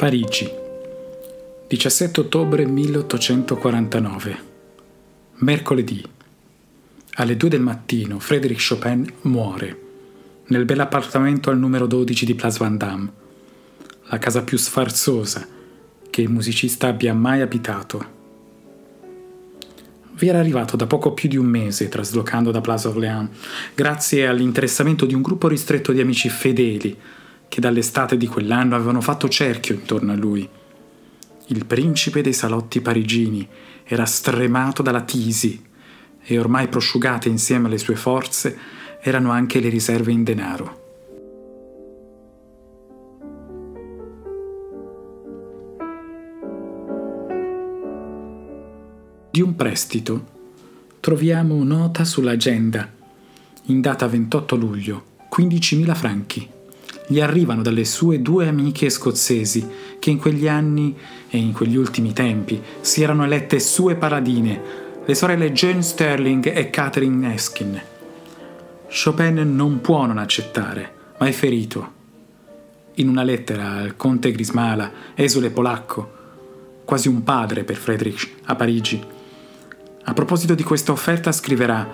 Parigi, 17 ottobre 1849. Mercoledì. Alle 2 del mattino Frédéric Chopin muore nel bell'appartamento al numero 12 di Place Vendôme, la casa più sfarzosa che il musicista abbia mai abitato. Vi era arrivato da poco più di un mese traslocando da Place Orléans, grazie all'interessamento di un gruppo ristretto di amici fedeli che dall'estate di quell'anno avevano fatto cerchio intorno a lui. Il principe dei salotti parigini era stremato dalla tisi e ormai prosciugate insieme alle sue forze erano anche le riserve in denaro. Di un prestito troviamo nota sull'agenda in data 28 luglio 15.000 franchi gli arrivano dalle sue due amiche scozzesi, che in quegli anni e in quegli ultimi tempi si erano elette sue paladine, le sorelle Jane Sterling e Catherine Eskin. Chopin non può non accettare, ma è ferito. In una lettera al conte Grismala, esule polacco, quasi un padre per Friedrich a Parigi, a proposito di questa offerta scriverà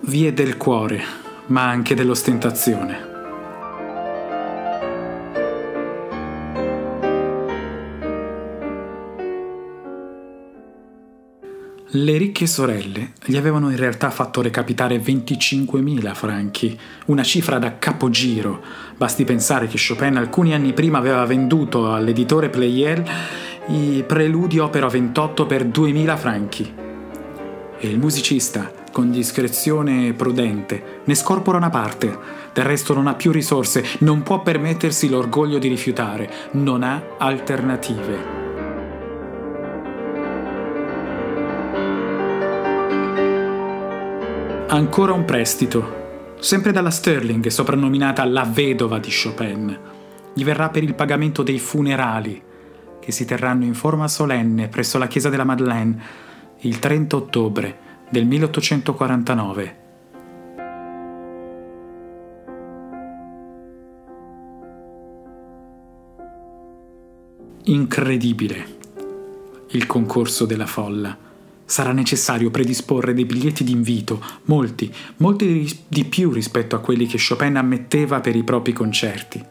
Vie del cuore, ma anche dell'ostentazione. Le ricche sorelle gli avevano in realtà fatto recapitare 25.000 franchi, una cifra da capogiro. Basti pensare che Chopin alcuni anni prima aveva venduto all'editore Pleyel i preludi opera 28 per 2.000 franchi. E il musicista, con discrezione prudente, ne scorpora una parte. Del resto non ha più risorse, non può permettersi l'orgoglio di rifiutare, non ha alternative. Ancora un prestito, sempre dalla Sterling, soprannominata la vedova di Chopin. Gli verrà per il pagamento dei funerali, che si terranno in forma solenne presso la chiesa della Madeleine il 30 ottobre del 1849. Incredibile il concorso della folla sarà necessario predisporre dei biglietti d'invito, molti, molti di più rispetto a quelli che Chopin ammetteva per i propri concerti.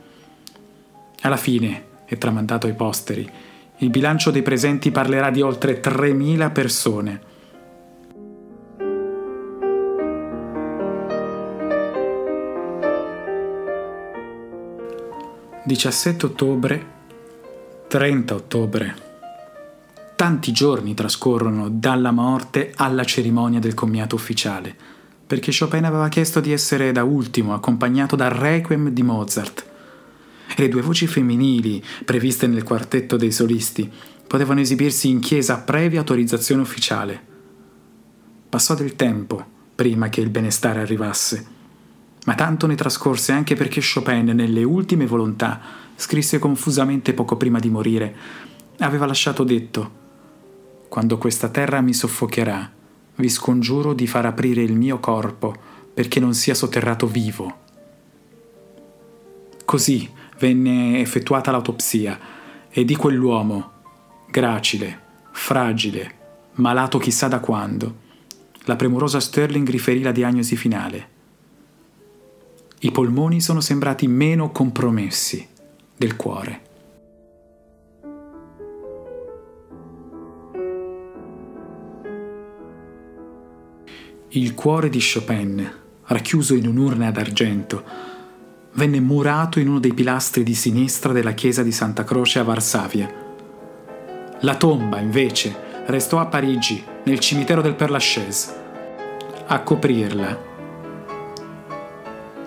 Alla fine, è tramandato ai posteri, il bilancio dei presenti parlerà di oltre 3.000 persone. «17 ottobre, 30 ottobre», Tanti giorni trascorrono dalla morte alla cerimonia del commiato ufficiale, perché Chopin aveva chiesto di essere da ultimo accompagnato dal Requiem di Mozart. Le due voci femminili, previste nel quartetto dei solisti, potevano esibirsi in chiesa previa autorizzazione ufficiale. Passò del tempo prima che il benestare arrivasse, ma tanto ne trascorse anche perché Chopin, nelle ultime volontà, scrisse confusamente poco prima di morire, aveva lasciato detto quando questa terra mi soffocherà, vi scongiuro di far aprire il mio corpo perché non sia sotterrato vivo. Così venne effettuata l'autopsia e di quell'uomo, gracile, fragile, malato chissà da quando, la premurosa Sterling riferì la diagnosi finale. I polmoni sono sembrati meno compromessi del cuore. Il cuore di Chopin, racchiuso in un'urna d'argento, venne murato in uno dei pilastri di sinistra della chiesa di Santa Croce a Varsavia. La tomba, invece, restò a Parigi, nel cimitero del Père Lachaise. A coprirla,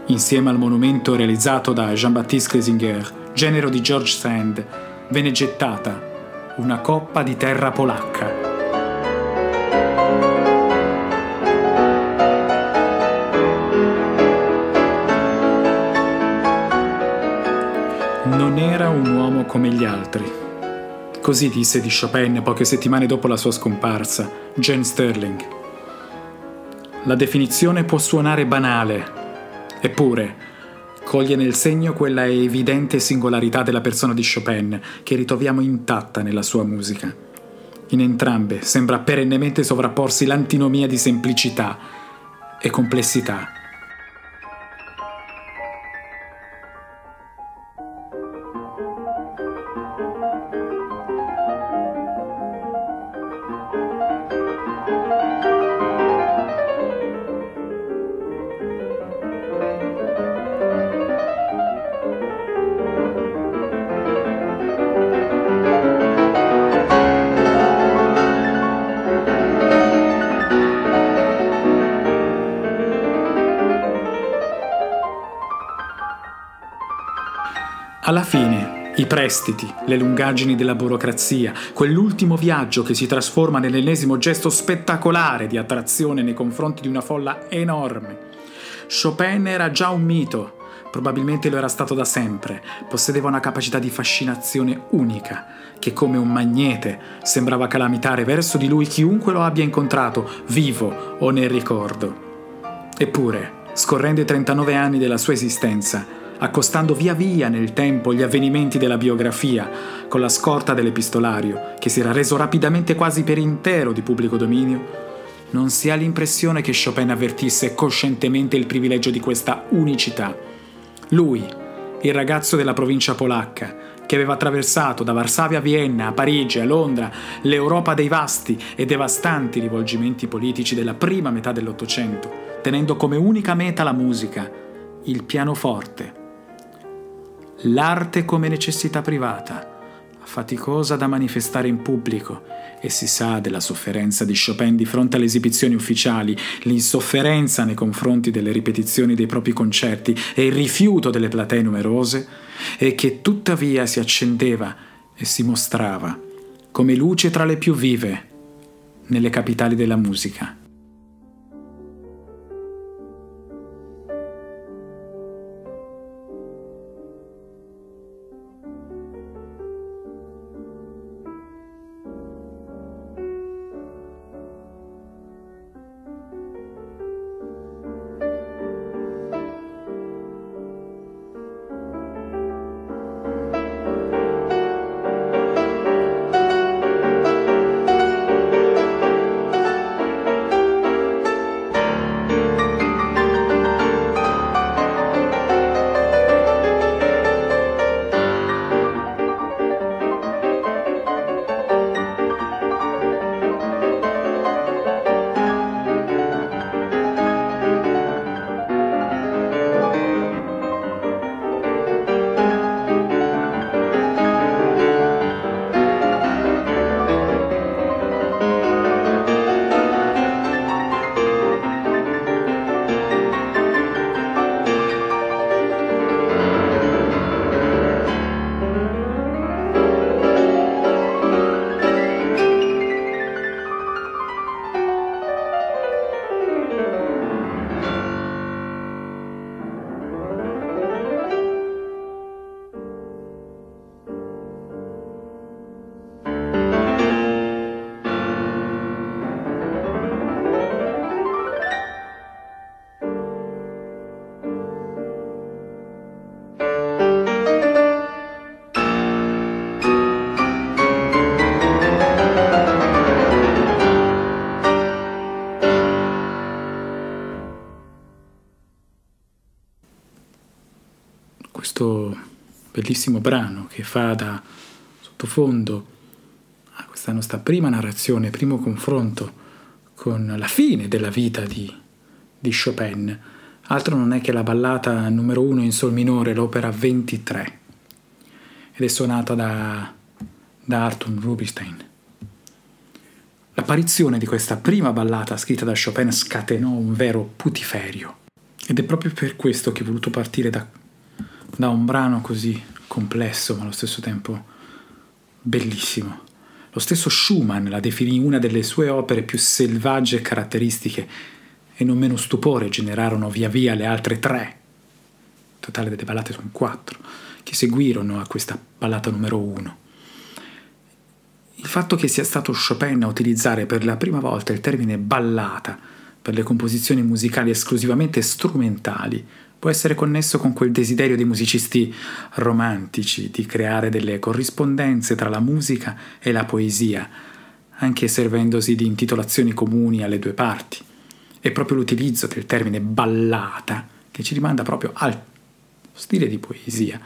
insieme al monumento realizzato da Jean-Baptiste Clesinger, genero di George Sand, venne gettata una coppa di terra polacca. Così disse di Chopin poche settimane dopo la sua scomparsa, Jane Sterling. La definizione può suonare banale, eppure, coglie nel segno quella evidente singolarità della persona di Chopin che ritroviamo intatta nella sua musica. In entrambe sembra perennemente sovrapporsi l'antinomia di semplicità e complessità fine, i prestiti, le lungaggini della burocrazia, quell'ultimo viaggio che si trasforma nell'ennesimo gesto spettacolare di attrazione nei confronti di una folla enorme. Chopin era già un mito, probabilmente lo era stato da sempre, possedeva una capacità di fascinazione unica, che come un magnete sembrava calamitare verso di lui chiunque lo abbia incontrato, vivo o nel ricordo. Eppure, scorrendo i 39 anni della sua esistenza, accostando via via nel tempo gli avvenimenti della biografia, con la scorta dell'epistolario, che si era reso rapidamente quasi per intero di pubblico dominio, non si ha l'impressione che Chopin avvertisse coscientemente il privilegio di questa unicità. Lui, il ragazzo della provincia polacca, che aveva attraversato da Varsavia a Vienna, a Parigi, a Londra, l'Europa dei vasti e devastanti rivolgimenti politici della prima metà dell'Ottocento, tenendo come unica meta la musica, il pianoforte, l'arte come necessità privata, faticosa da manifestare in pubblico, e si sa della sofferenza di Chopin di fronte alle esibizioni ufficiali, l'insofferenza nei confronti delle ripetizioni dei propri concerti e il rifiuto delle platee numerose, e che tuttavia si accendeva e si mostrava come luce tra le più vive nelle capitali della musica. Bellissimo brano che fa da sottofondo a questa nostra prima narrazione, primo confronto con la fine della vita di, di Chopin. Altro non è che la ballata numero uno in sol minore, l'opera 23, ed è suonata da, da Arthur Rubinstein. L'apparizione di questa prima ballata scritta da Chopin scatenò un vero putiferio. Ed è proprio per questo che ho voluto partire da da un brano così complesso ma allo stesso tempo bellissimo. Lo stesso Schumann la definì una delle sue opere più selvagge e caratteristiche e non meno stupore generarono via via le altre tre, in totale delle ballate sono quattro, che seguirono a questa ballata numero uno. Il fatto che sia stato Chopin a utilizzare per la prima volta il termine ballata per le composizioni musicali esclusivamente strumentali può essere connesso con quel desiderio dei musicisti romantici di creare delle corrispondenze tra la musica e la poesia, anche servendosi di intitolazioni comuni alle due parti. È proprio l'utilizzo del termine ballata che ci rimanda proprio al stile di poesia.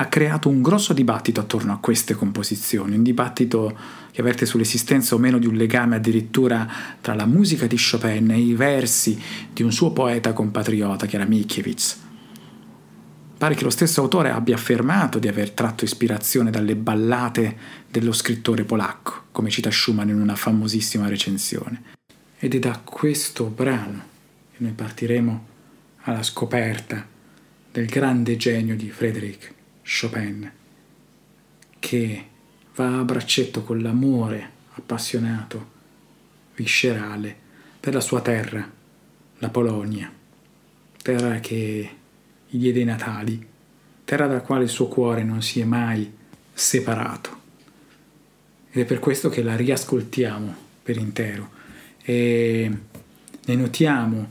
Ha creato un grosso dibattito attorno a queste composizioni, un dibattito che avverte sull'esistenza o meno di un legame addirittura tra la musica di Chopin e i versi di un suo poeta compatriota che era Mickiewicz. Pare che lo stesso autore abbia affermato di aver tratto ispirazione dalle ballate dello scrittore polacco, come cita Schumann in una famosissima recensione. Ed è da questo brano che noi partiremo alla scoperta del grande genio di Frédéric Chopin, che va a braccetto con l'amore appassionato, viscerale, per la sua terra, la Polonia, terra che gli diede i natali, terra dalla quale il suo cuore non si è mai separato. Ed è per questo che la riascoltiamo per intero e ne notiamo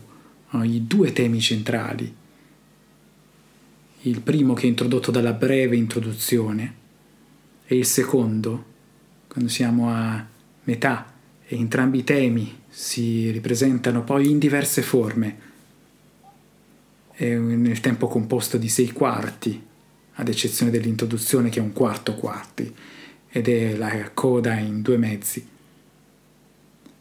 uh, i due temi centrali. Il primo che è introdotto dalla breve introduzione e il secondo, quando siamo a metà e entrambi i temi si ripresentano poi in diverse forme nel tempo composto di sei quarti, ad eccezione dell'introduzione che è un quarto quarti ed è la coda in due mezzi.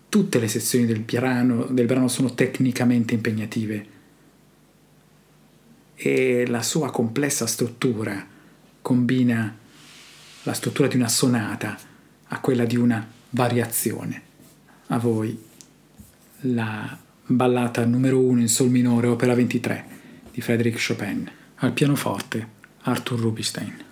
Tutte le sezioni del brano, del brano sono tecnicamente impegnative e la sua complessa struttura combina la struttura di una sonata a quella di una variazione. A voi la ballata numero 1 in sol minore, opera 23 di Frédéric Chopin, al pianoforte Arthur Rubinstein.